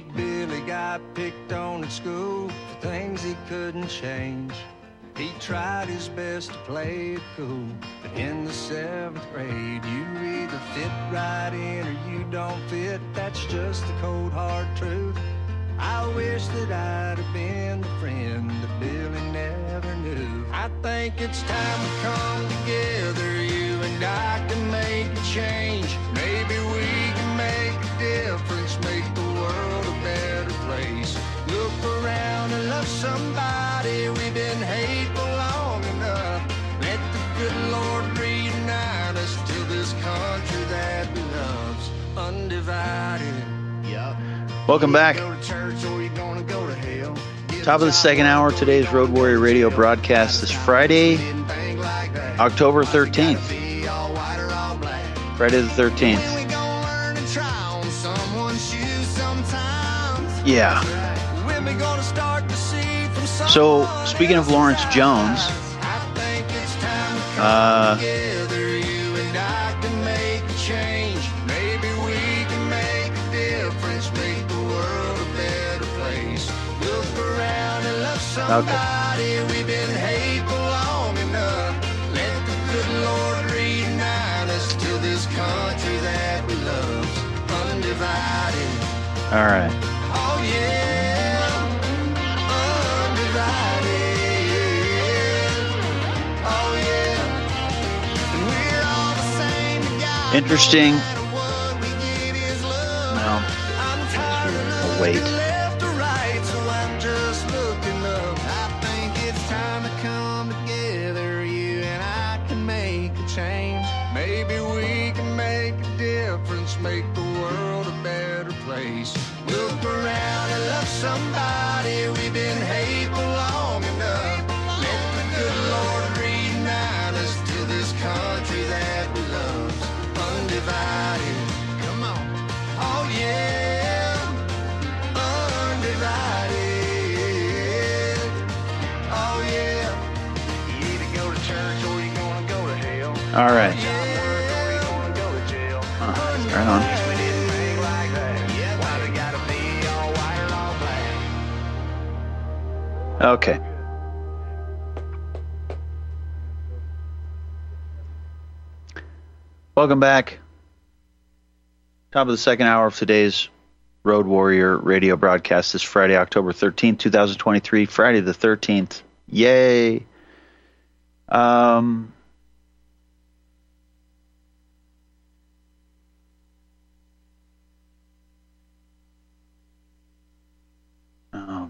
Billy got picked on at school for things he couldn't change. He tried his best to play it cool, but in the seventh grade, you either fit right in or you don't fit. That's just the cold hard truth. I wish that I'd have been the friend that Billy never knew. I think it's time to come together, you and I can make a change. Maybe we can make a difference, somebody. We've been hateful long enough. Let the good Lord reunite us to this country that we love's undivided. Welcome back. Go to church or you gonna go to hell. Top of the second hour, today's Road Warrior Radio broadcast is Friday, October 13th. Friday the 13th. Yeah. So, speaking of Lawrence Jones, uh, Okay. We've been of I'll wait. All white or all black? Okay. Welcome back. Top of the second hour of today's Road Warrior radio broadcast this Friday, October 13th, 2023. Friday the 13th. Yay. Um,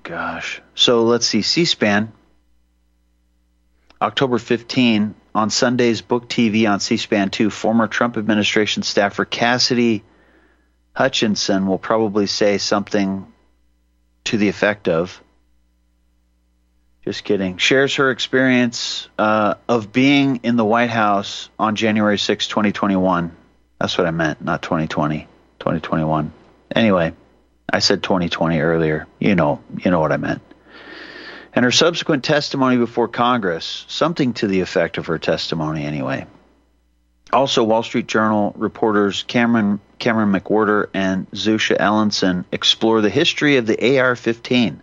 gosh. So let's see. C SPAN, October 15, on Sunday's Book TV on C SPAN 2, former Trump administration staffer Cassidy Hutchinson will probably say something to the effect of just kidding. Shares her experience uh, of being in the White House on January 6, 2021. That's what I meant, not 2020, 2021. Anyway, I said 2020 earlier. You know, you know what I meant. And her subsequent testimony before Congress, something to the effect of her testimony anyway. Also, Wall Street Journal reporters Cameron Cameron McWhirter and Zusha Elinson explore the history of the AR-15.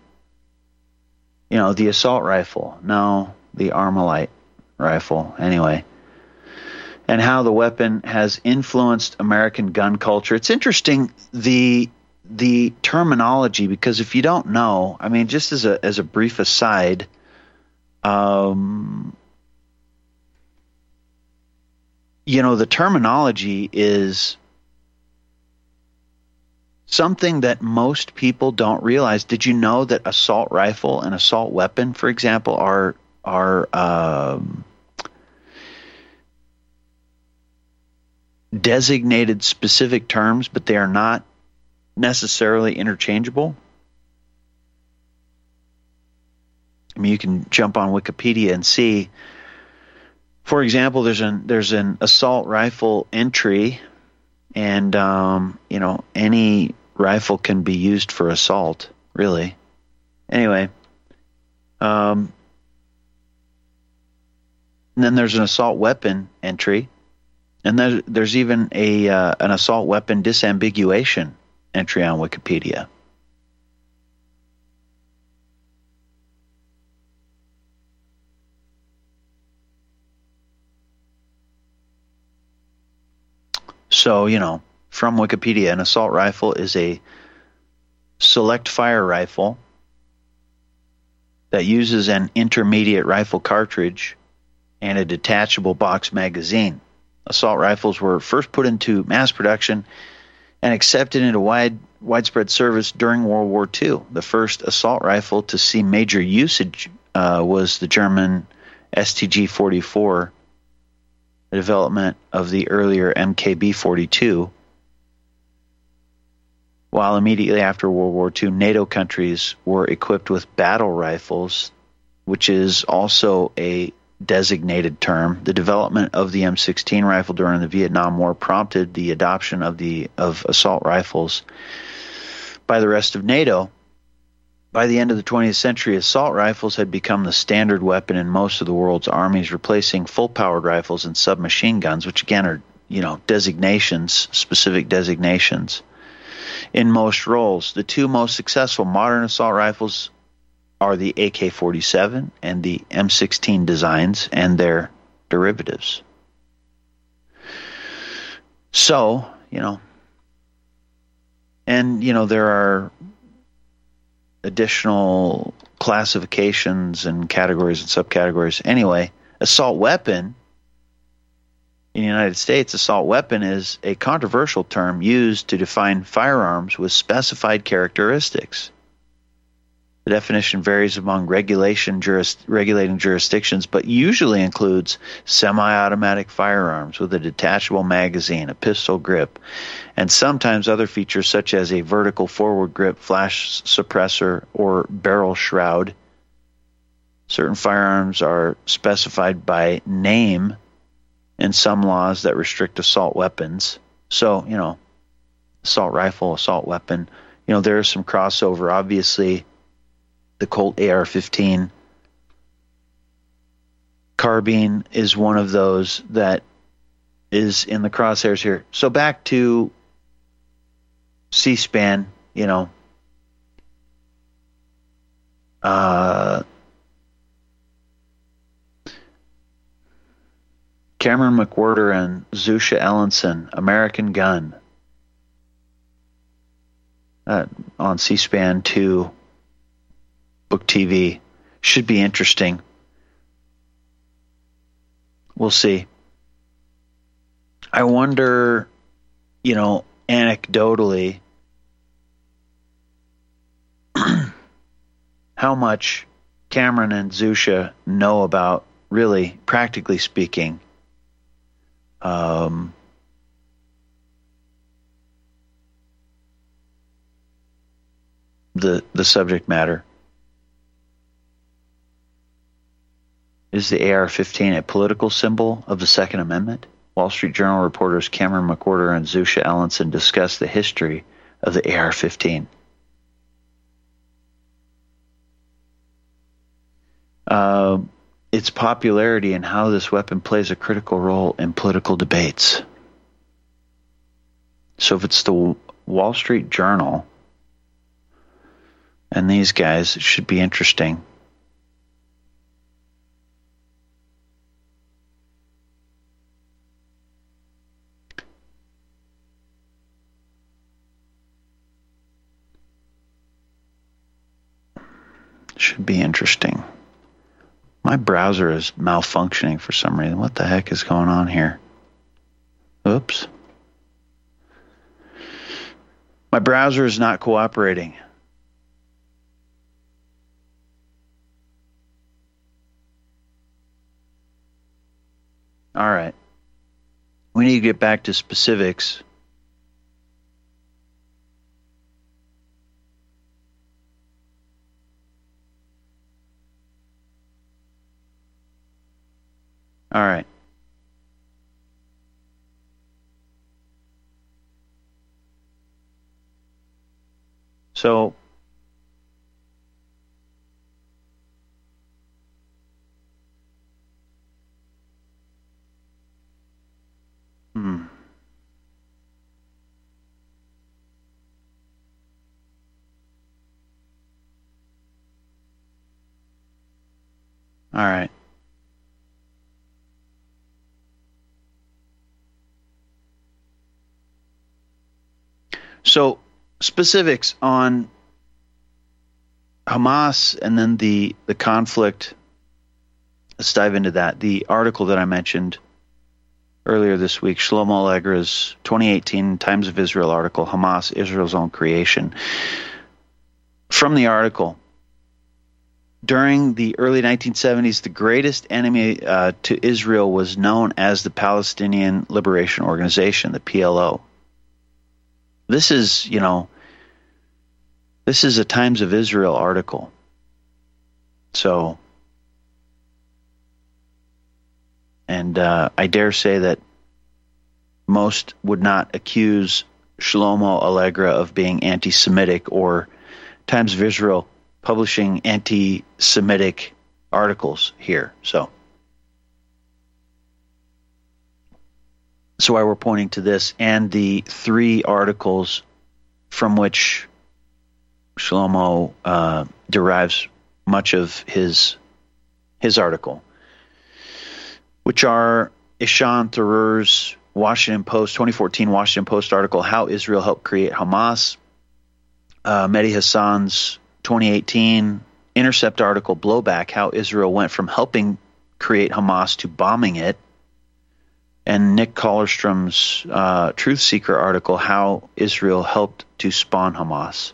You know, the assault rifle. No, the Armalite rifle. Anyway, and how the weapon has influenced American gun culture. It's interesting the the terminology because if you don't know, I mean, just as a as a brief aside, um, you know, the terminology is something that most people don't realize. Did you know that assault rifle and assault weapon, for example, are are um, designated specific terms, but they are not necessarily interchangeable? I mean, you can jump on Wikipedia and see. For example, there's an there's an assault rifle entry, and um, you know any rifle can be used for assault. Really. Anyway, um, then there's an assault weapon entry, and there, there's even a uh, an assault weapon disambiguation entry on Wikipedia. So, you know, from Wikipedia, an assault rifle is a select fire rifle that uses an intermediate rifle cartridge and a detachable box magazine. Assault rifles were first put into mass production and accepted into wide widespread service during World War II. The first assault rifle to see major usage uh, was the German STG 44, the development of the earlier MKB 42. While immediately after World War II, NATO countries were equipped with battle rifles, which is also a designated term. The development of the M16 rifle during the Vietnam War prompted the adoption of the of assault rifles by the rest of NATO. By the end of the 20th century, assault rifles had become the standard weapon in most of the world's armies, replacing full-powered rifles and submachine guns, which again are, you know, designations, specific designations. In most roles, the two most successful modern assault rifles are the AK-47 and the M16 designs and their derivatives. So, you know, and, you know, there are additional classifications and categories and subcategories. Anyway, assault weapon in the United States, assault weapon is a controversial term used to define firearms with specified characteristics. The definition varies among regulation juris, regulating jurisdictions, but usually includes semi-automatic firearms with a detachable magazine, a pistol grip, and sometimes other features such as a vertical forward grip, flash suppressor, or barrel shroud. Certain firearms are specified by name in some laws that restrict assault weapons. So, you know, assault rifle, assault weapon, you know, there's some crossover. Obviously, the Colt AR 15. Carbine is one of those that is in the crosshairs here. So back to C SPAN, you know. Uh, Cameron McWhirter and Zusha Elinson, American Gun, uh, on C SPAN 2 book TV. Should be interesting. We'll see. I wonder, you know, anecdotally, how much Cameron and Zusha know about, really, practically speaking, um, the the subject matter. Is the AR 15 a political symbol of the Second Amendment? Wall Street Journal reporters Cameron McWhirter and Zusha Elinson discuss the history of the AR 15. Uh, its popularity and how this weapon plays a critical role in political debates. So, if it's the Wall Street Journal and these guys, it should be interesting. Should be interesting. My browser is malfunctioning for some reason. What the heck is going on here? Oops. My browser is not cooperating. All right. We need to get back to specifics. All right. So hmm. All right. So, specifics on Hamas and then the, the conflict. Let's dive into that. The article that I mentioned earlier this week, Shlomo Allegra's 2018 Times of Israel article, Hamas, Israel's Own Creation. From the article, during the early 1970s, the greatest enemy uh, to Israel was known as the Palestinian Liberation Organization, the PLO. This is, you know, this is a Times of Israel article. So, and uh, I dare say that most would not accuse Shlomo Allegra of being anti Semitic or Times of Israel publishing anti Semitic articles here. So, so why we're pointing to this and the three articles from which Shlomo uh, derives much of his his article, which are Ishaan Tharoor's Washington Post 2014 Washington Post article "How Israel Helped Create Hamas," uh, Mehdi Hasan's 2018 Intercept article "Blowback: How Israel Went from Helping Create Hamas to Bombing It," and Nick Kollerstrom's uh, Truth Seeker article "How Israel Helped to Spawn Hamas."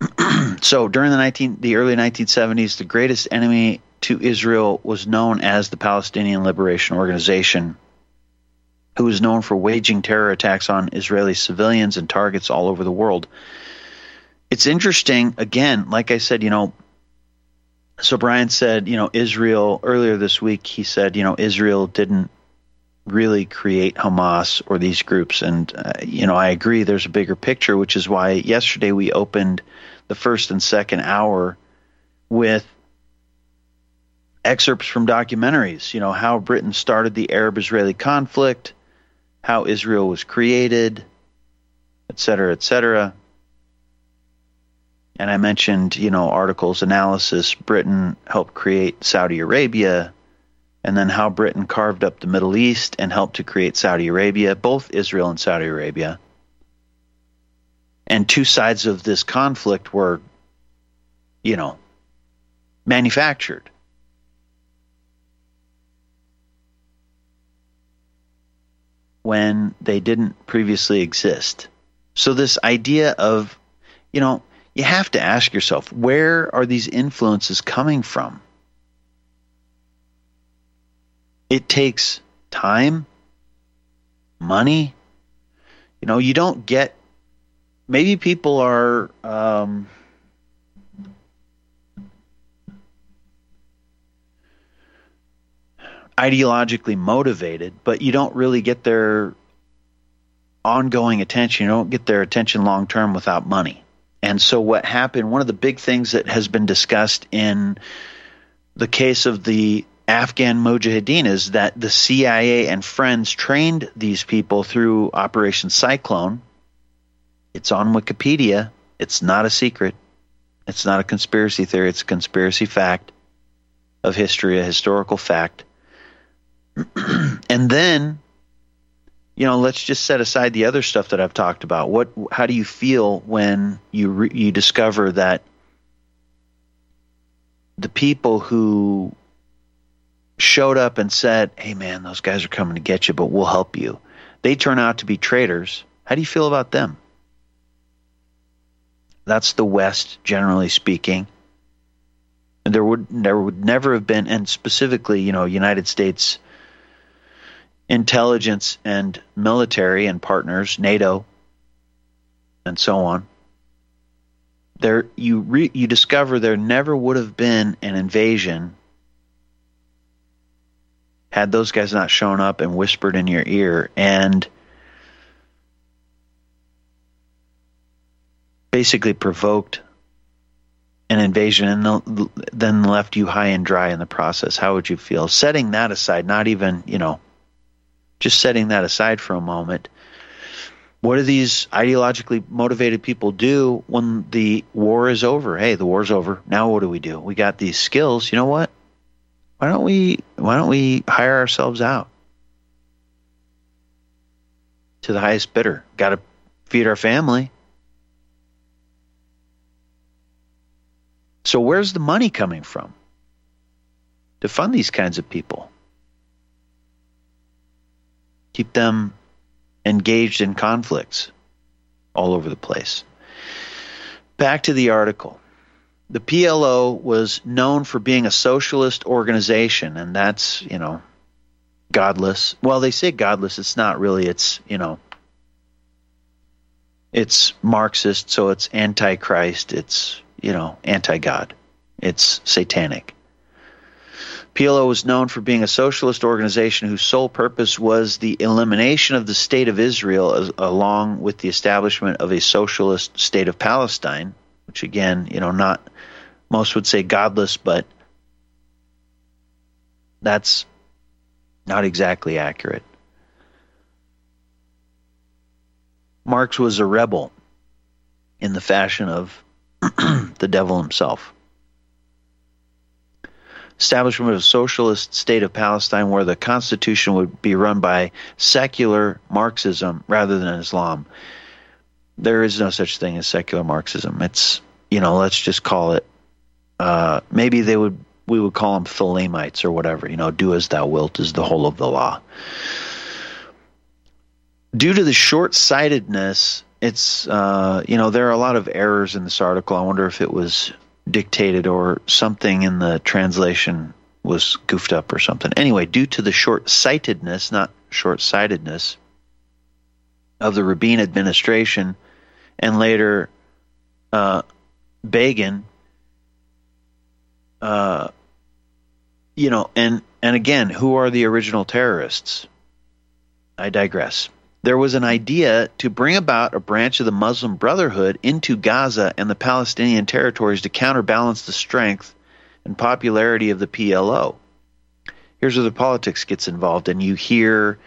so during the 19 the early 1970s, the greatest enemy to Israel was known as the Palestinian Liberation Organization, who was known for waging terror attacks on Israeli civilians and targets all over the world. It's interesting, again, like I said, you know, so Brian said, you know, Israel earlier this week, he said, you know, Israel didn't really create Hamas or these groups. And, uh, you know, I agree there's a bigger picture, which is why yesterday we opened the first and second hour with excerpts from documentaries, you know, how Britain started the Arab Israeli conflict, how Israel was created, et cetera, et cetera. And I mentioned, you know, articles, analysis, Britain helped create Saudi Arabia, and then how Britain carved up the Middle East and helped to create Saudi Arabia, both Israel and Saudi Arabia and two sides of this conflict were, you know, manufactured. When they didn't previously exist. So, this idea of, you know, you have to ask yourself where are these influences coming from? It takes time, money. You know, you don't get maybe people are um, ideologically motivated, but you don't really get their ongoing attention. You don't get their attention long term without money. And so, what happened, one of the big things that has been discussed in the case of the Afghan Mujahideen is that the CIA and friends trained these people through Operation Cyclone, it's on Wikipedia. It's not a secret. It's not a conspiracy theory. It's a conspiracy fact of history, a historical fact. and then, you know, let's just set aside the other stuff that I've talked about. What, how do you feel when you re, you discover that the people who showed up and said, "Hey, man, those guys are coming to get you, but we'll help you," they turn out to be traitors. How do you feel about them? That's the West, generally speaking. There would there would never have been, and specifically, you know, United States intelligence and military and partners, NATO, and so on. There, you re, you discover there never would have been an invasion had those guys not shown up and whispered in your ear and basically provoked an invasion and then left you high and dry in the process, how would you feel? Setting that aside, not even, you know, just setting that aside for a moment, what do these ideologically motivated people do when the war is over? Hey, the war's over. Now what do we do? We got these skills. You know what? Why don't we why don't we hire ourselves out to the highest bidder? Got to feed our family. So, where's the money coming from to fund these kinds of people? Keep them engaged in conflicts all over the place. Back to the article. The PLO was known for being a socialist organization, and that's, you know, godless. Well, they say godless. It's not really. It's, you know, it's Marxist, so it's antichrist. It's, you know, anti God. It's satanic. PLO was known for being a socialist organization whose sole purpose was the elimination of the state of Israel as, along with the establishment of a socialist state of Palestine, which again, you know, not most would say godless, but that's not exactly accurate. Marx was a rebel in the fashion of the devil himself establishment of a socialist state of Palestine where the constitution would be run by secular Marxism rather than Islam. There is no such thing as secular Marxism. It's, you know, let's just call it, uh, maybe they would, we would call them Thelemites or whatever, you know, do as thou wilt is the whole of the law. Due to the short sightedness, it's, uh, you know, there are a lot of errors in this article. I wonder if it was dictated or something in the translation was goofed up or something. Anyway, due to the short sightedness, not short sightedness, of the Rabin administration and later uh, Begin, uh, you know, and, and again, who are the original terrorists? I digress there was an idea to bring about a branch of the Muslim Brotherhood into Gaza and the Palestinian territories to counterbalance the strength and popularity of the PLO. Here's where the politics gets involved, and you hear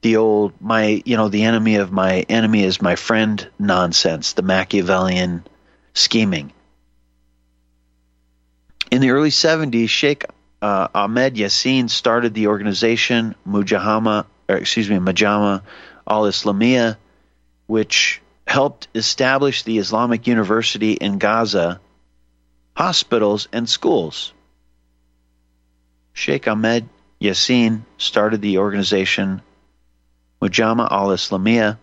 the old my you know the enemy of my enemy is my friend nonsense, the Machiavellian scheming. In the early 70s, Sheikh uh, Ahmed Yassin started the organization Mujahama, excuse me, Majama al Islamiyah, which helped establish the Islamic University in Gaza, hospitals, and schools. Sheikh Ahmed Yassin started the organization Mujama al Islamiyah,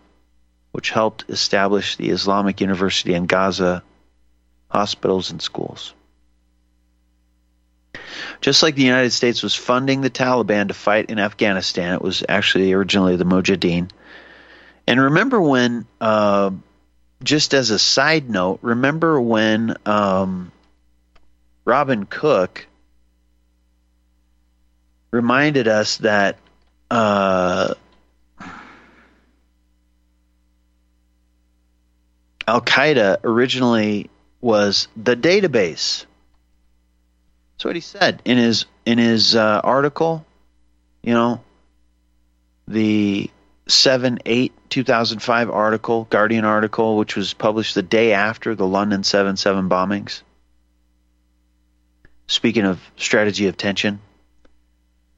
which helped establish the Islamic University in Gaza, hospitals, and schools. Just like the United States was funding the Taliban to fight in Afghanistan, it was actually originally the Mujahideen and remember when, uh, just as a side note, remember when um, Robin Cook reminded us that uh, Al Qaeda originally was the database. That's what he said in his in his uh, article. You know, the 7 8 2005 article, Guardian article, which was published the day after the London 7 7 bombings. Speaking of strategy of tension,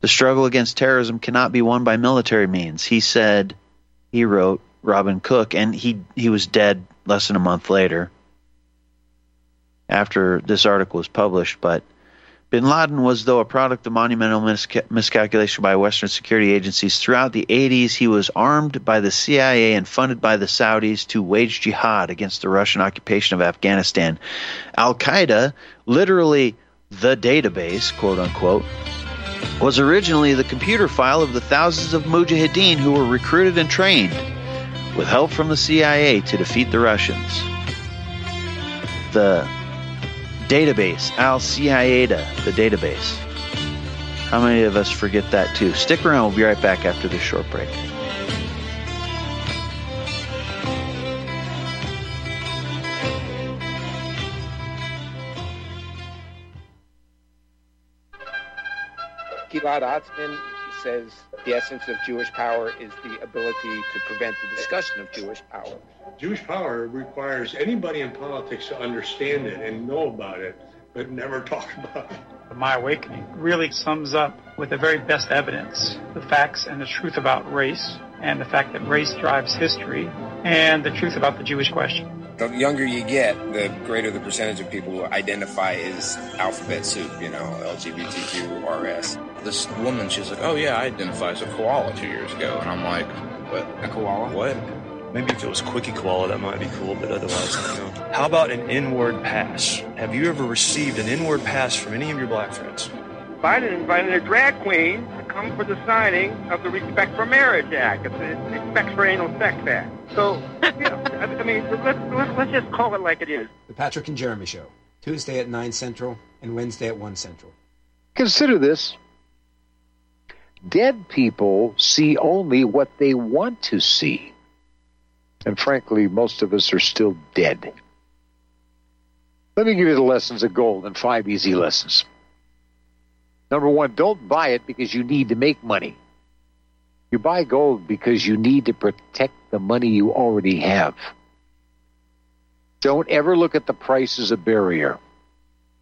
the struggle against terrorism cannot be won by military means. He said, he wrote, Robin Cook, and he, he was dead less than a month later after this article was published, but Bin Laden was, though, a product of monumental misca- miscalculation by Western security agencies. Throughout the 80s, he was armed by the CIA and funded by the Saudis to wage jihad against the Russian occupation of Afghanistan. Al Qaeda, literally the database, quote unquote, was originally the computer file of the thousands of mujahideen who were recruited and trained with help from the CIA to defeat the Russians. The database, Al Qaeda, the database. How many of us forget that too? Stick around, we'll be right back after this short break. Gilad Atzmon says the essence of Jewish power is the ability to prevent the discussion of Jewish power. Jewish power requires anybody in politics to understand it and know about it, but never talk about it. My Awakening really sums up with the very best evidence the facts and the truth about race and the fact that race drives history and the truth about the Jewish question. The younger you get, the greater the percentage of people who identify as alphabet soup, you know, LGBTQ, RS. This woman, she's like, oh yeah, I identify as a koala two years ago. And I'm like, what? A koala? What? Maybe if it was Quickie Koala, that might be cool, but otherwise, you know. How about an inward pass? Have you ever received an inward pass from any of your black friends? Biden invited a drag queen to come for the signing of the Respect for Marriage Act. It's the Respect for Anal Sex Act. So, you know, I mean, let's, let's, let's just call it like it is. The Patrick and Jeremy Show, Tuesday at 9 Central and Wednesday at 1 Central. Consider this. Dead people see only what they want to see. And frankly, most of us are still dead. Let me give you the lessons of gold and five easy lessons. Number one, don't buy it because you need to make money. You buy gold because you need to protect the money you already have. Don't ever look at the price as a barrier.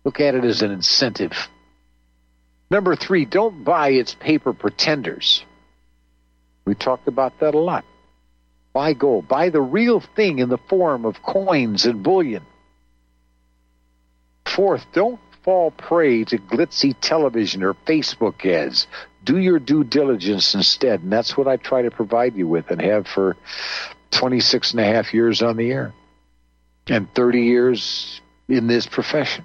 Look at it as an incentive. Number three, don't buy its paper pretenders. We talked about that a lot. Buy gold. Buy the real thing in the form of coins and bullion. Fourth, don't fall prey to glitzy television or Facebook ads. Do your due diligence instead. And that's what I try to provide you with and have for 26 and a half years on the air and 30 years in this profession.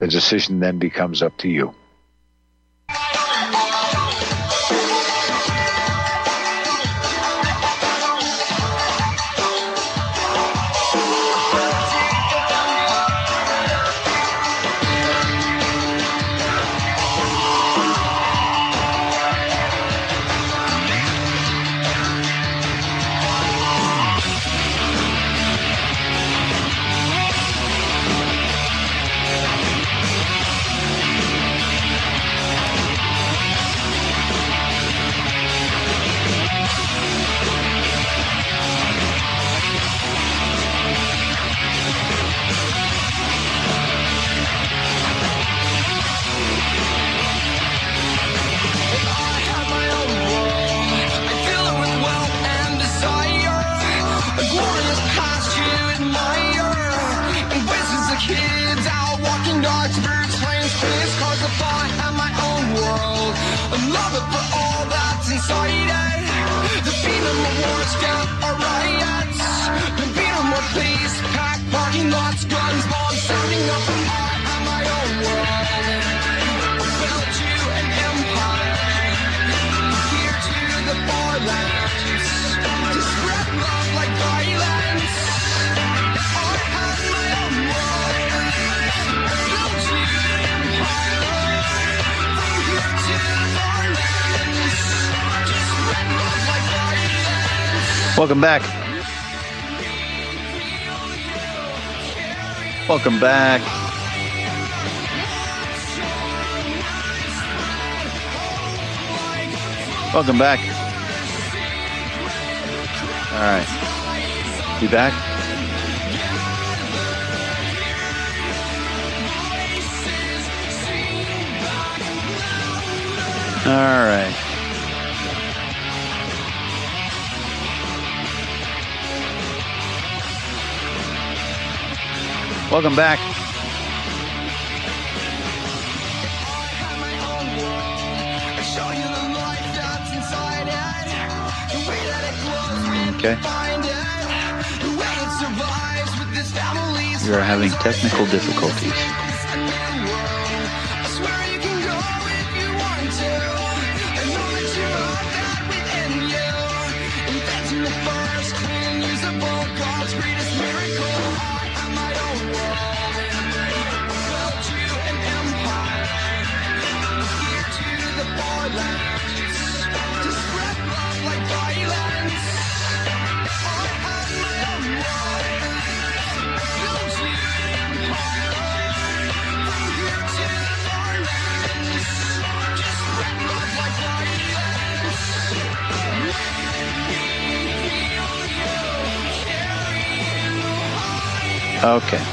The decision then becomes up to you. Welcome back. Welcome back. Welcome back. All right. You back? All right. Welcome back. Okay. We are having technical difficulties. Okay.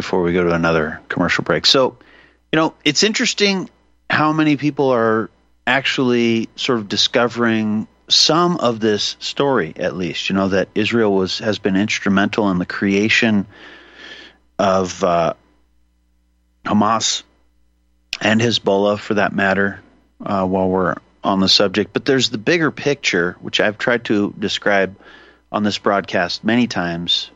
Before we go to another commercial break. So, you know, it's interesting how many people are actually sort of discovering some of this story at least you know that israel was has been instrumental in the creation of uh, hamas and hezbollah for that matter uh, while we're on the subject but there's the bigger picture which i've tried to describe on this broadcast many times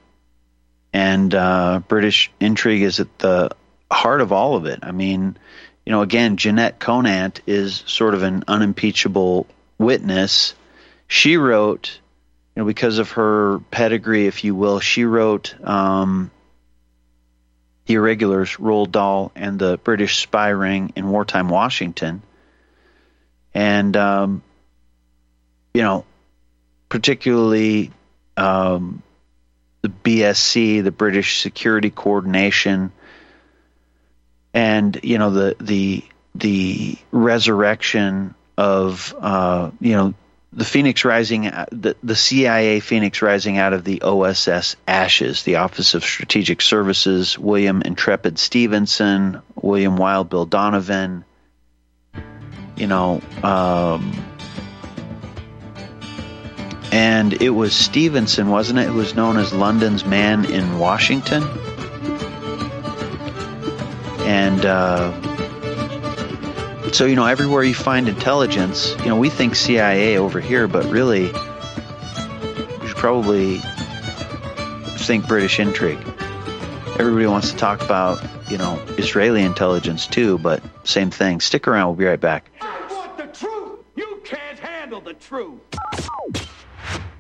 and uh, british intrigue is at the heart of all of it i mean you know again jennet conant is sort of an unimpeachable witness she wrote, you know, because of her pedigree, if you will, she wrote um, The Irregulars, Roald Dahl, and the British Spy Ring in Wartime Washington. And, um, you know, particularly um, the BSC, the British Security Coordination, and, you know, the, the, the resurrection of, uh, you know, the Phoenix rising, the, the CIA Phoenix rising out of the OSS ashes, the Office of Strategic Services, William Intrepid Stephenson, William Wild Bill Donovan, you know, um, and it was Stephenson, wasn't it? It was known as London's man in Washington. And, uh, so, you know, everywhere you find intelligence, you know, we think CIA over here, but really, you should probably think British intrigue. Everybody wants to talk about, you know, Israeli intelligence too, but same thing. Stick around, we'll be right back. I want the truth! You can't handle the truth!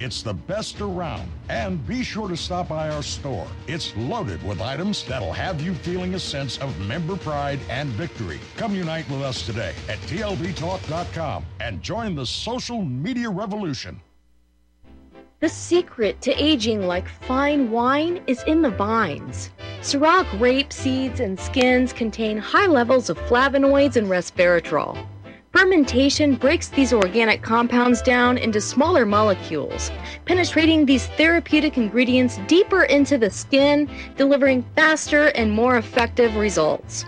It's the best around. And be sure to stop by our store. It's loaded with items that'll have you feeling a sense of member pride and victory. Come unite with us today at TLBTalk.com and join the social media revolution. The secret to aging like fine wine is in the vines. Ciroc grape seeds and skins contain high levels of flavonoids and resveratrol. Fermentation breaks these organic compounds down into smaller molecules, penetrating these therapeutic ingredients deeper into the skin, delivering faster and more effective results.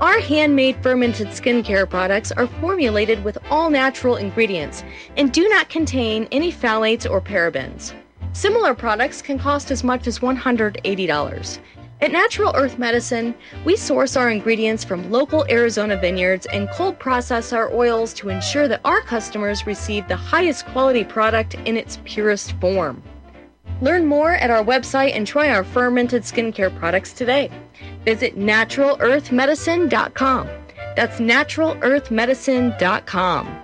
Our handmade fermented skincare products are formulated with all natural ingredients and do not contain any phthalates or parabens. Similar products can cost as much as $180. At Natural Earth Medicine, we source our ingredients from local Arizona vineyards and cold process our oils to ensure that our customers receive the highest quality product in its purest form. Learn more at our website and try our fermented skincare products today. Visit naturalearthmedicine.com. That's naturalearthmedicine.com.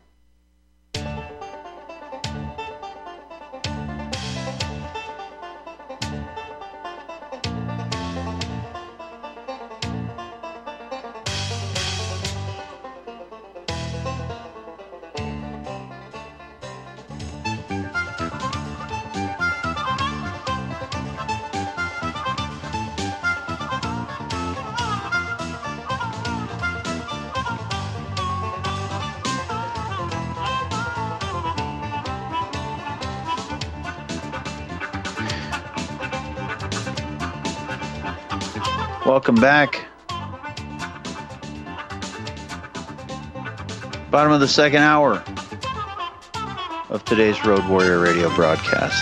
Welcome back. Bottom of the second hour of today's Road Warrior Radio broadcast.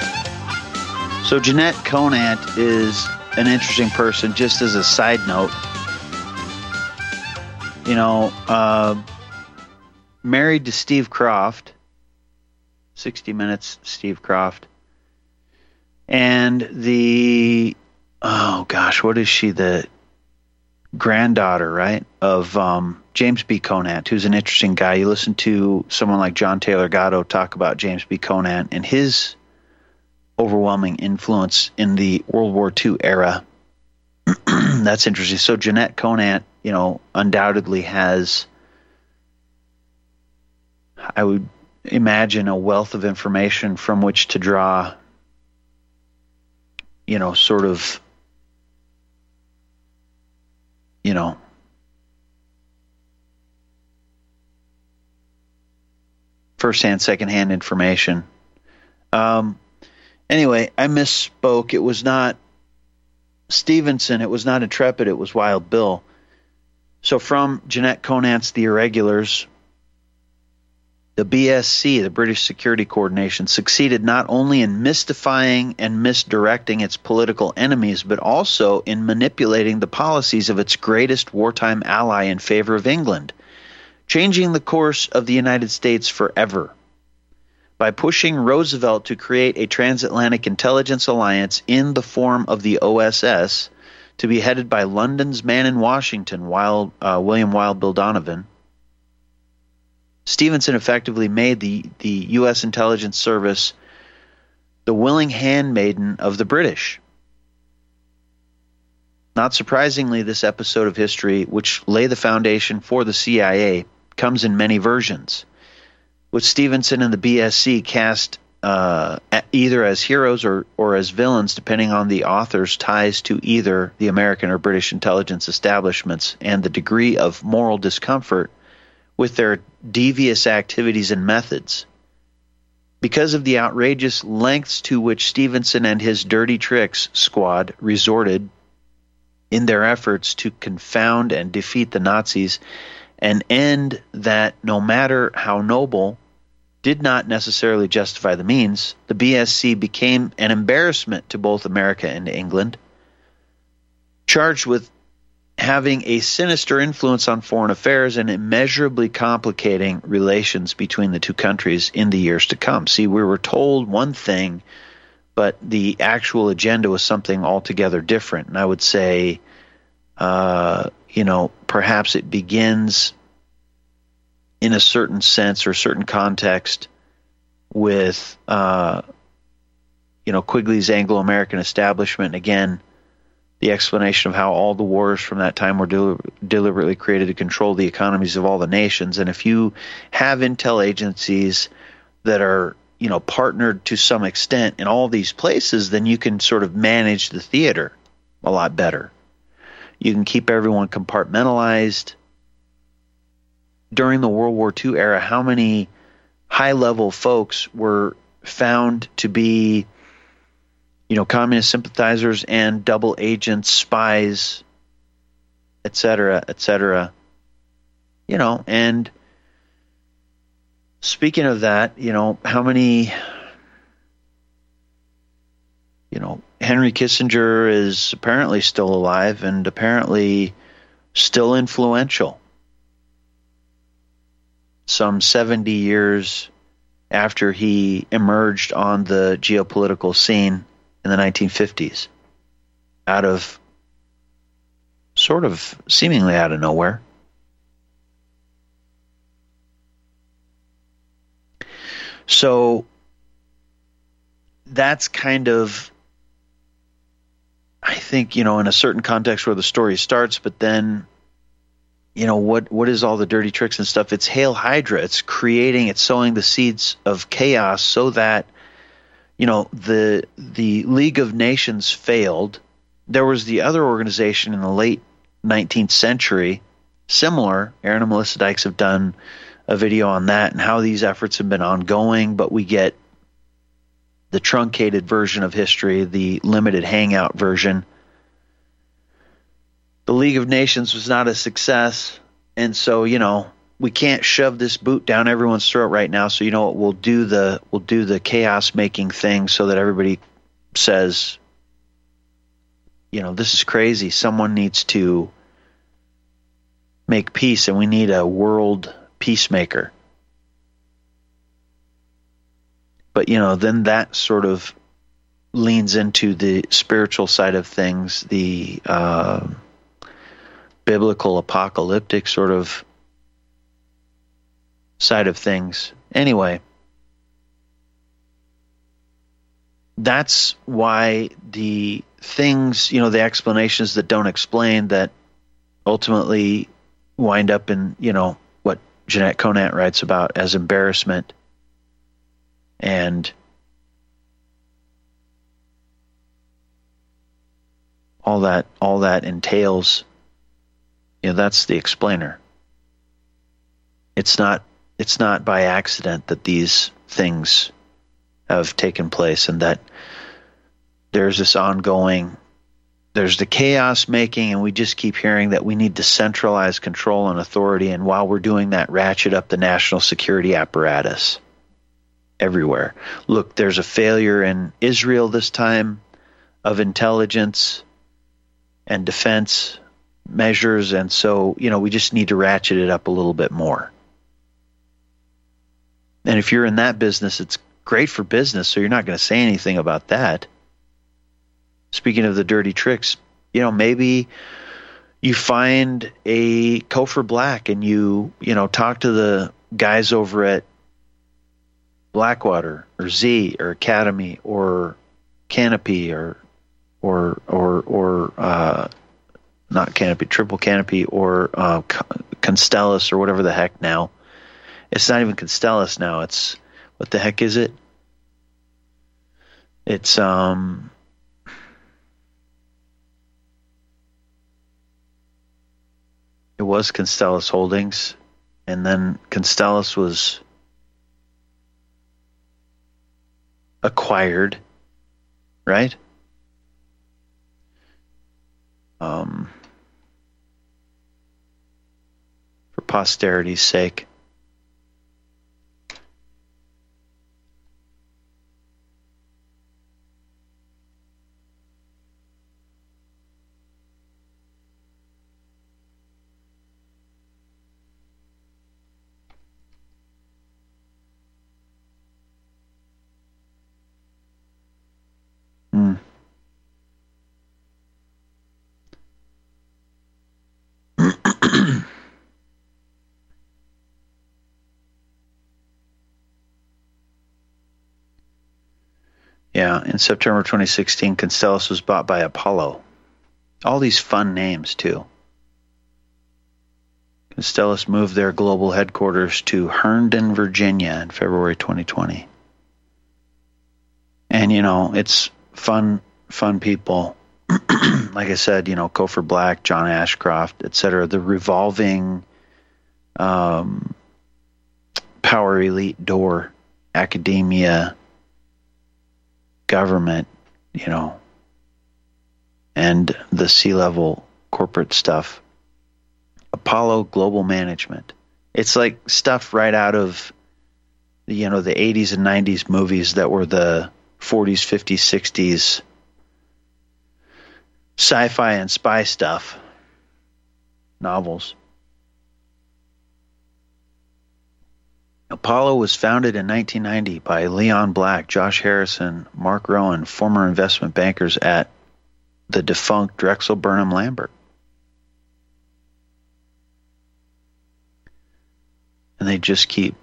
So, Jennet Conant is an interesting person, just as a side note. You know, uh, married to Steve Kroft, 60 Minutes, Steve Kroft. And the, oh gosh, what is she? The granddaughter, right, of um, James B. Conant, who's an interesting guy. You listen to someone like John Taylor Gatto talk about James B. Conant and his overwhelming influence in the World War II era. That's interesting. So Jennet Conant, you know, undoubtedly has, I would imagine, a wealth of information from which to draw, you know, sort of you know, First hand, second hand information. Um, anyway, I misspoke. It was not Stephenson. It was not Intrepid. It was Wild Bill. So from Jennet Conant's The Irregulars, the BSC, the British Security Coordination, succeeded not only in mystifying and misdirecting its political enemies, but also in manipulating the policies of its greatest wartime ally in favor of England, changing the course of the United States forever. By pushing Roosevelt to create a transatlantic intelligence alliance in the form of the OSS, to be headed by London's man in Washington, Wild, uh, William Wild Bill Donovan. Stephenson effectively made the, the U.S. intelligence service the willing handmaiden of the British. Not surprisingly, this episode of history, which lay the foundation for the CIA, comes in many versions, with Stephenson and the BSC cast uh, either as heroes or, or as villains, depending on the author's ties to either the American or British intelligence establishments and the degree of moral discomfort with their devious activities and methods. Because of the outrageous lengths to which Stephenson and his dirty tricks squad resorted in their efforts to confound and defeat the Nazis, an end that, no matter how noble, did not necessarily justify the means, the BSC became an embarrassment to both America and England. Charged with having a sinister influence on foreign affairs and immeasurably complicating relations between the two countries in the years to come. See, we were told one thing, but the actual agenda was something altogether different. And I would say, uh, you know, perhaps it begins in a certain sense or a certain context with uh, you know Quigley's Anglo-American establishment. Again, the explanation of how all the wars from that time were del- deliberately created to control the economies of all the nations. And if you have intel agencies that are you know partnered to some extent in all these places, then you can sort of manage the theater a lot better. You can keep everyone compartmentalized during the World War II era, how many high level folks were found to be, you know, communist sympathizers and double agents, spies, etc., etc. You know, and speaking of that, you know, how many, you know, Henry Kissinger is apparently still alive and apparently still influential some 70 years after he emerged on the geopolitical scene in the 1950s out of sort of seemingly out of nowhere. So that's kind of, I think, you know, in a certain context where the story starts, but then you know what what is all the dirty tricks and stuff it's hail hydra it's creating it's sowing the seeds of chaos so that you know the the league of nations failed. There was the other organization in the late 19th century similar. Aaron and melissa dykes have done a video on that and how these efforts have been ongoing but we get the truncated version of history the limited hangout version. The League of Nations was not a success, and so you know we can't shove this boot down everyone's throat right now. So you know what? We'll do the we'll do the chaos making thing so that everybody says, you know, this is crazy. Someone needs to make peace, and we need a world peacemaker. But you know, then that sort of leans into the spiritual side of things, the uh, biblical apocalyptic sort of side of things. Anyway, that's why the things, you know, the explanations that don't explain that ultimately wind up in, you know, what Jennet Conant writes about as embarrassment and all that all that entails you know, that's the explainer. It's not it's not by accident that these things have taken place and that there's this ongoing there's the chaos making and we just keep hearing that we need to centralize control and authority. And while we're doing that ratchet up the national security apparatus everywhere. Look there's a failure in Israel this time of intelligence and defense measures, and so you know we just need to ratchet it up a little bit more. And if you're in that business, it's great for business, so you're not going to say anything about that. Speaking of the dirty tricks, You know, maybe you find a Cofer Black and you, you know, talk to the guys over at Blackwater or Xe or Academi or Canopy or or or or uh, not Canopy, Triple Canopy or uh, Constellis or whatever the heck now. It's not even Constellis now. It's what the heck is it? It's um it was Constellis Holdings and then Constellis was acquired, right? Um for posterity's sake. Yeah, in September 2016, Constellis was bought by Apollo. All these fun names, too. Constellis moved their global headquarters to Herndon, Virginia in February 2020. And, you know, it's fun, fun people. like I said, you know, Cofer Black, John Ashcroft, etc. The revolving um, power elite door, academia, government, you know, and the C-level corporate stuff. Apollo Global Management. It's like stuff right out of you know the 80s and 90s movies that were the 40s, 50s, 60s sci-fi and spy stuff novels. Apollo was founded in 1990 by Leon Black, Josh Harrison, Marc Rowan, former investment bankers at the defunct Drexel Burnham Lambert. And they just keep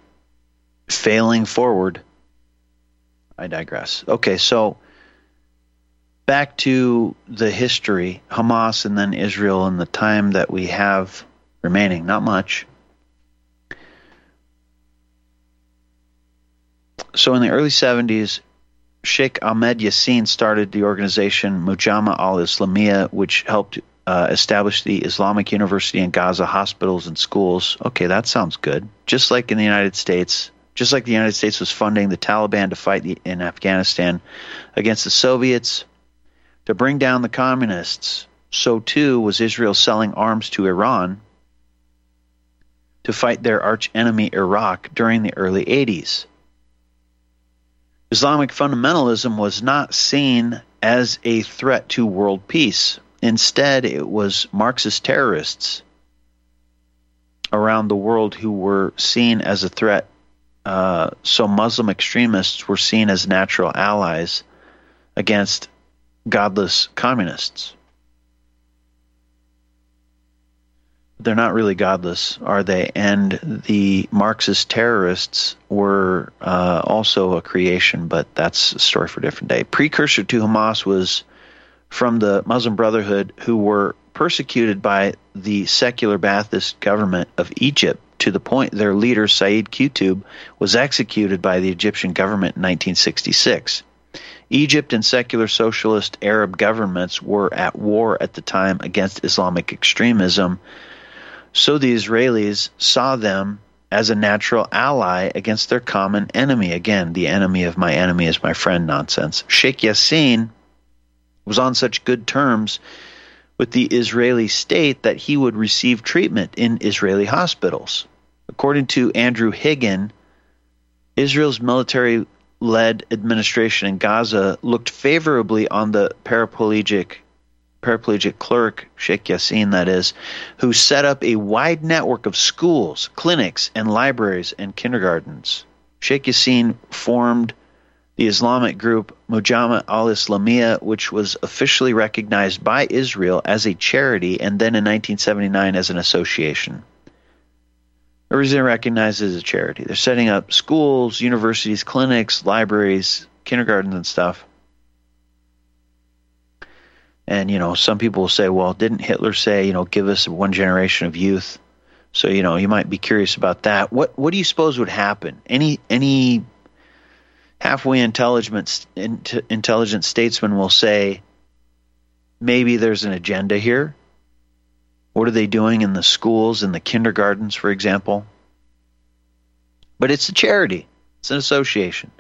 failing forward. I digress. Okay, so back to the history Hamas and then Israel and the time that we have remaining. Not much. So in the early 70s, Sheikh Ahmed Yassin started the organization Mujama al Islamiyah, which helped uh, establish the Islamic University in Gaza hospitals and schools. Okay, that sounds good. Just like in the United States, just like the United States was funding the Taliban to fight the, in Afghanistan against the Soviets to bring down the communists, so too was Israel selling arms to Iran to fight their arch enemy Iraq during the early 80s. Islamic fundamentalism was not seen as a threat to world peace. Instead, it was Marxist terrorists around the world who were seen as a threat. Uh, so Muslim extremists were seen as natural allies against godless communists. they're not really godless, are they? And the Marxist terrorists were uh, also a creation, but that's a story for a different day. Precursor to Hamas was from the Muslim Brotherhood, who were persecuted by the secular Baathist government of Egypt to the point their leader, Said Qutb, was executed by the Egyptian government in 1966. Egypt and secular socialist Arab governments were at war at the time against Islamic extremism so the Israelis saw them as a natural ally against their common enemy. Again, the enemy of my enemy is my friend nonsense. Sheikh Yassin was on such good terms with the Israeli state that he would receive treatment in Israeli hospitals. According to Andrew Higgin, Israel's military led administration in Gaza looked favorably on the paraplegic paraplegic clerk, Sheikh Yassin, that is, who set up a wide network of schools, clinics, and libraries and kindergartens. Sheikh Yassin formed the Islamic group Mujama al Islamiyah, which was officially recognized by Israel as a charity and then in 1979 as an association. Originally recognized as a charity. They're setting up schools, universities, clinics, libraries, kindergartens, and stuff. And, you know, some people will say, well, didn't Hitler say, you know, give us one generation of youth? So, you know, you might be curious about that. What what do you suppose would happen? Any any halfway intelligent intelligent statesman will say maybe there's an agenda here. What are they doing in the schools in the kindergartens, for example? But it's a charity. It's an association.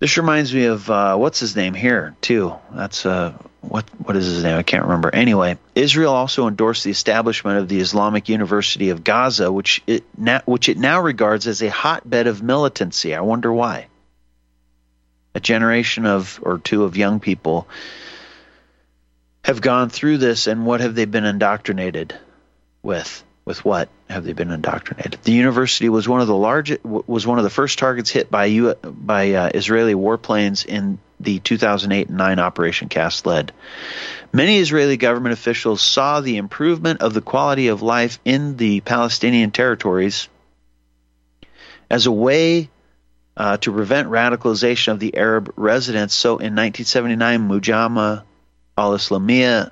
This reminds me of uh, what's his name here too. That's uh, what what is his name? I can't remember. Anyway, Israel also endorsed the establishment of the Islamic University of Gaza, which it now, which it now regards as a hotbed of militancy. I wonder why. A generation of or two of young people have gone through this, and what have they been indoctrinated with? With what have they been indoctrinated? The university was one of the largest, was one of the first targets hit by U, by uh, Israeli warplanes in the 2008 9 Operation Cast Lead. Many Israeli government officials saw the improvement of the quality of life in the Palestinian territories as a way uh, to prevent radicalization of the Arab residents. So in 1979, Mujama al Islamiyah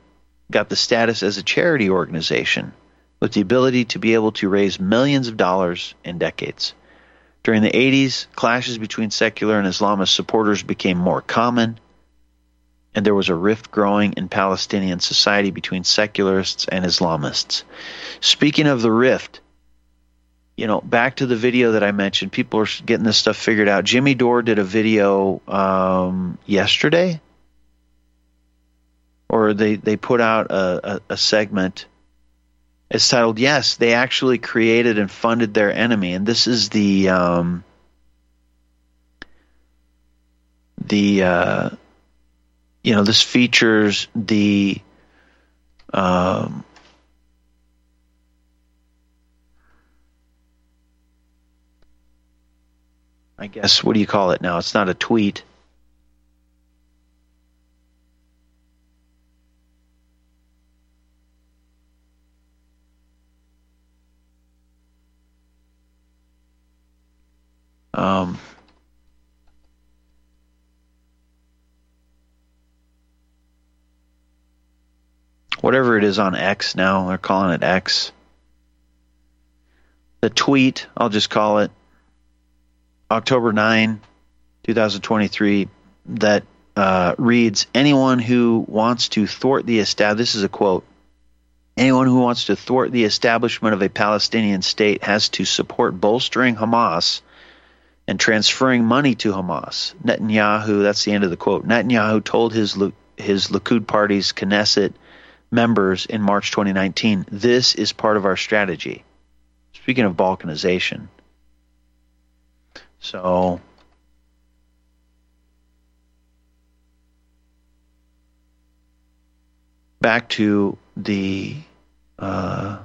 got the status as a charity organization with the ability to be able to raise millions of dollars in decades. During the 80s, clashes between secular and Islamist supporters became more common, and there was a rift growing in Palestinian society between secularists and Islamists. Speaking of the rift, you know, back to the video that I mentioned, people are getting this stuff figured out. Jimmy Dore did a video um, yesterday, or they, they put out a, a, a segment it's titled yes they actually created and funded their enemy and this is the um, the uh, you know this features the um, I guess what do you call it now? It's not a tweet. Um, whatever it is on X now, they're calling it X. The tweet, I'll just call it October 9, 2023, that uh, reads Anyone who wants to thwart the establishment, this is a quote, anyone who wants to thwart the establishment of a Palestinian state has to support bolstering Hamas and transferring money to Hamas. Netanyahu, that's the end of the quote. Netanyahu told his his Likud party's Knesset members in March 2019, "This is part of our strategy." Speaking of balkanization. So back to the uh,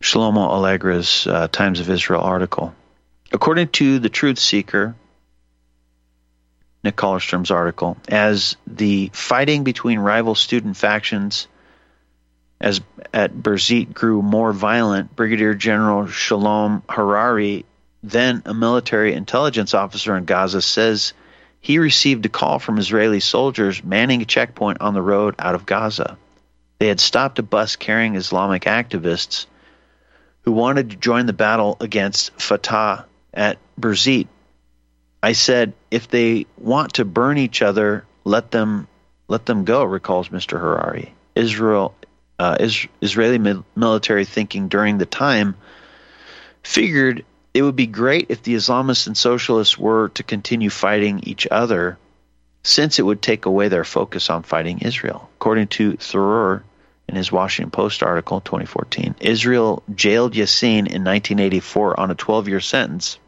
Shlomo Allegra's uh, Times of Israel article. According to the Truth Seeker, Nick Kollerstrom's article, as the fighting between rival student factions as at Birzeit grew more violent, Brigadier General Shalom Harari, then a military intelligence officer in Gaza, says he received a call from Israeli soldiers manning a checkpoint on the road out of Gaza. They had stopped a bus carrying Islamic activists who wanted to join the battle against Fatah at Birzeit, I said, if they want to burn each other, let them let them go. Recalls Mr. Harari. Israel, uh, is, Israeli military thinking during the time figured it would be great if the Islamists and socialists were to continue fighting each other, since it would take away their focus on fighting Israel. According to Tharoor, in his Washington Post article 2014. Israel jailed Yassin in 1984 on a 12 year sentence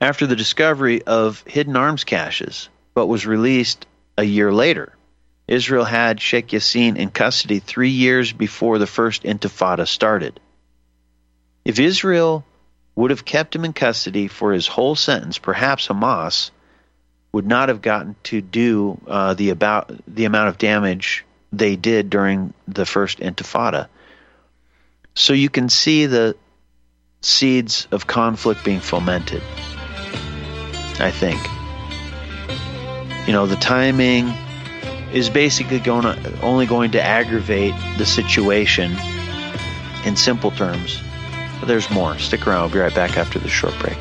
after the discovery of hidden arms caches, but was released a year later. Israel had Sheikh Yassin in custody three years before the first intifada started. If Israel would have kept him in custody for his whole sentence, perhaps Hamas would not have gotten to do uh, the about the amount of damage they did during the first Intifada. So you can see the seeds of conflict being fomented. I think. You know, the timing is basically going to, only going to aggravate the situation in simple terms. But there's more. Stick around. I'll be right back after this short break.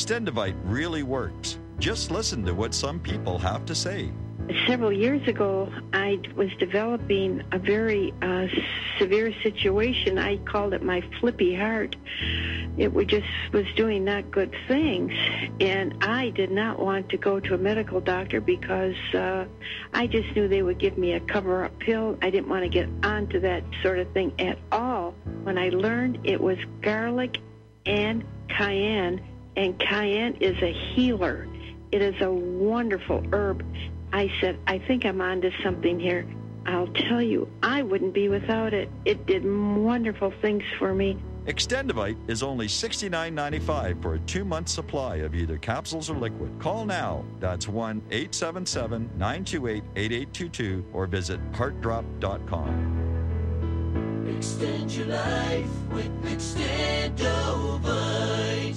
Extendovite really works. Just listen to what some people have to say. Several years ago, I was developing a very uh, severe situation. I called it my flippy heart. It was just was doing not good things, and I did not want to go to a medical doctor because uh, I just knew they would give me a cover-up pill. I didn't want to get onto that sort of thing at all. When I learned it was garlic and cayenne, and cayenne is a healer. It is a wonderful herb. I said, I think I'm onto something here. I'll tell you, I wouldn't be without it. It did wonderful things for me. Extendovite is only $69.95 for a two month supply of either capsules or liquid. Call now. That's 1 877 928 8822 or visit heartdrop.com. Extend your life with Extendovite.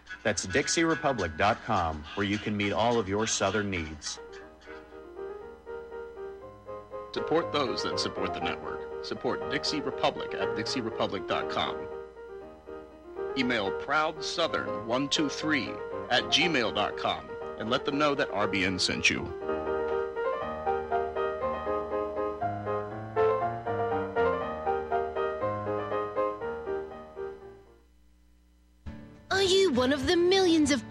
That's DixieRepublic.com, where you can meet all of your Southern needs. Support those that support the network. Support Dixie Republic at DixieRepublic.com. Email ProudSouthern123 at gmail.com and let them know that RBN sent you.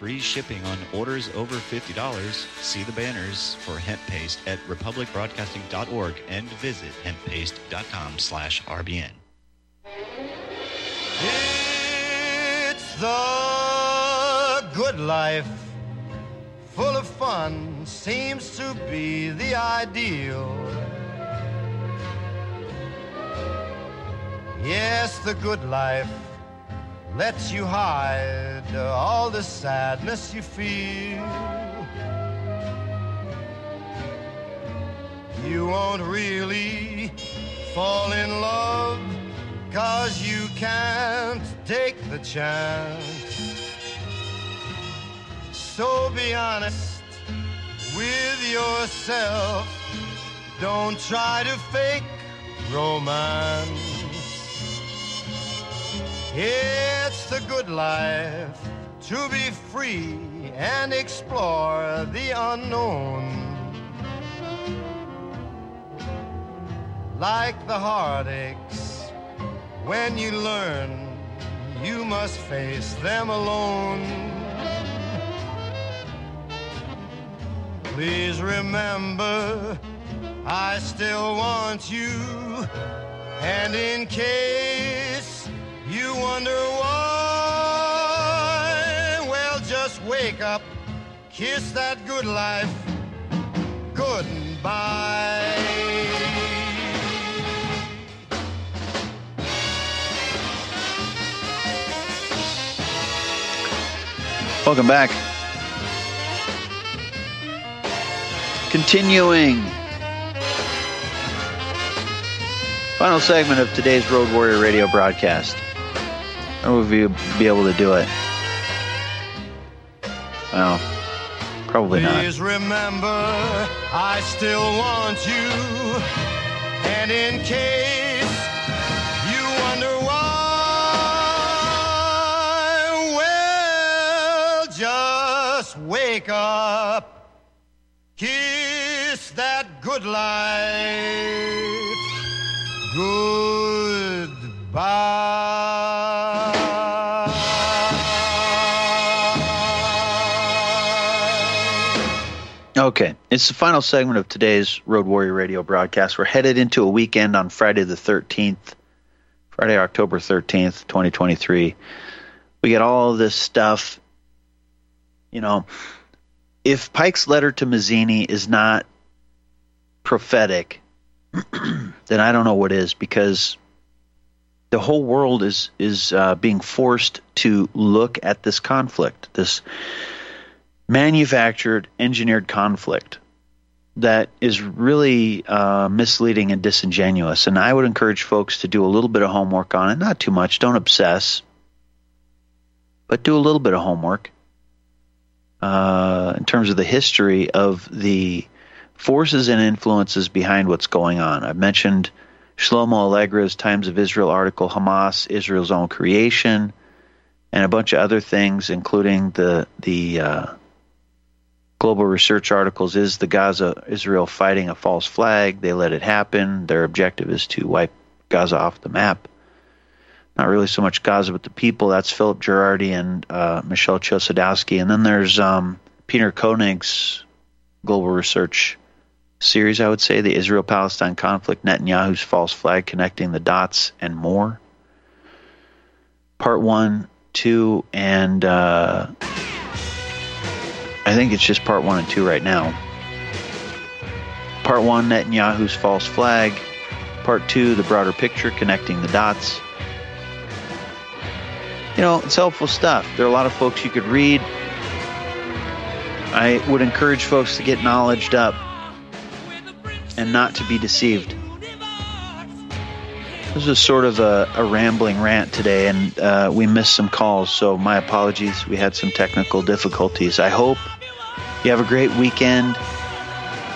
Free shipping on orders over $50. See the banners for hemp paste at republicbroadcasting.org and visit hemppaste.com slash RBN. It's the good life. Full of fun seems to be the ideal. Yes, the good life lets you hide all the sadness you feel. You won't really fall in love cause you can't take the chance. So be honest with yourself. Don't try to fake romance. It's the good life to be free and explore the unknown. Like the heartaches, when you learn you must face them alone. Please remember, I still want you And in case you wonder why, well, just wake up, kiss that good life goodbye. Welcome back. Continuing. Final segment of today's Road Warrior radio broadcast. Or will you be able to do it? Well, probably not. Please remember, I still want you. And in case you wonder why, well, just wake up, kiss that good life goodbye. Okay, it's the final segment of today's Road Warrior radio broadcast. We're headed into a weekend on Friday the 13th, Friday, October 13th, 2023. We get all this stuff. You know, if Pike's letter to Mazzini is not prophetic, then I don't know what is because the whole world is is uh, being forced to look at this conflict, this manufactured, engineered conflict that is really uh, misleading and disingenuous. And I would encourage folks to do a little bit of homework on it, not too much. Don't obsess, but do a little bit of homework uh, in terms of the history of the forces and influences behind what's going on. I've mentioned Shlomo Allegra's Times of Israel article, Hamas, Israel's Own Creation, and a bunch of other things, including the the uh, global research articles. Is the Gaza Israel fighting a false flag? They let it happen. Their objective is to wipe Gaza off the map. Not really so much Gaza, but the people. That's Philip Girardi and uh, Michel Chossudovsky. And then there's um, Peter Koenig's global research series, I would say, the Israel Palestine conflict, Netanyahu's false flag, connecting the dots, and more. Part one, two, and uh, I think it's just part one and two right now. Part one, Netanyahu's false flag. Part two, the broader picture, connecting the dots. You know, it's helpful stuff. There are a lot of folks you could read. I would encourage folks to get knowledged up and not to be deceived. This is sort of a, a rambling rant today, and uh, we missed some calls, so my apologies. We had some technical difficulties. I hope you have a great weekend,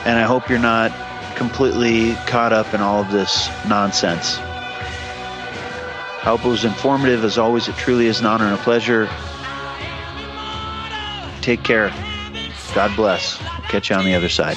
and I hope you're not completely caught up in all of this nonsense. I hope it was informative. As always, it truly is an honor and a pleasure. Take care. God bless. Catch you on the other side.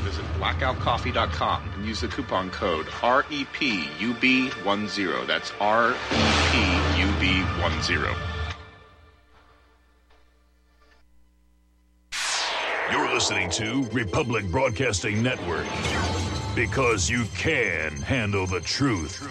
Visit blackoutcoffee.com and use the coupon code E REPUB10. That's E REPUB10. You're listening to Republic Broadcasting Network because you can handle the truth.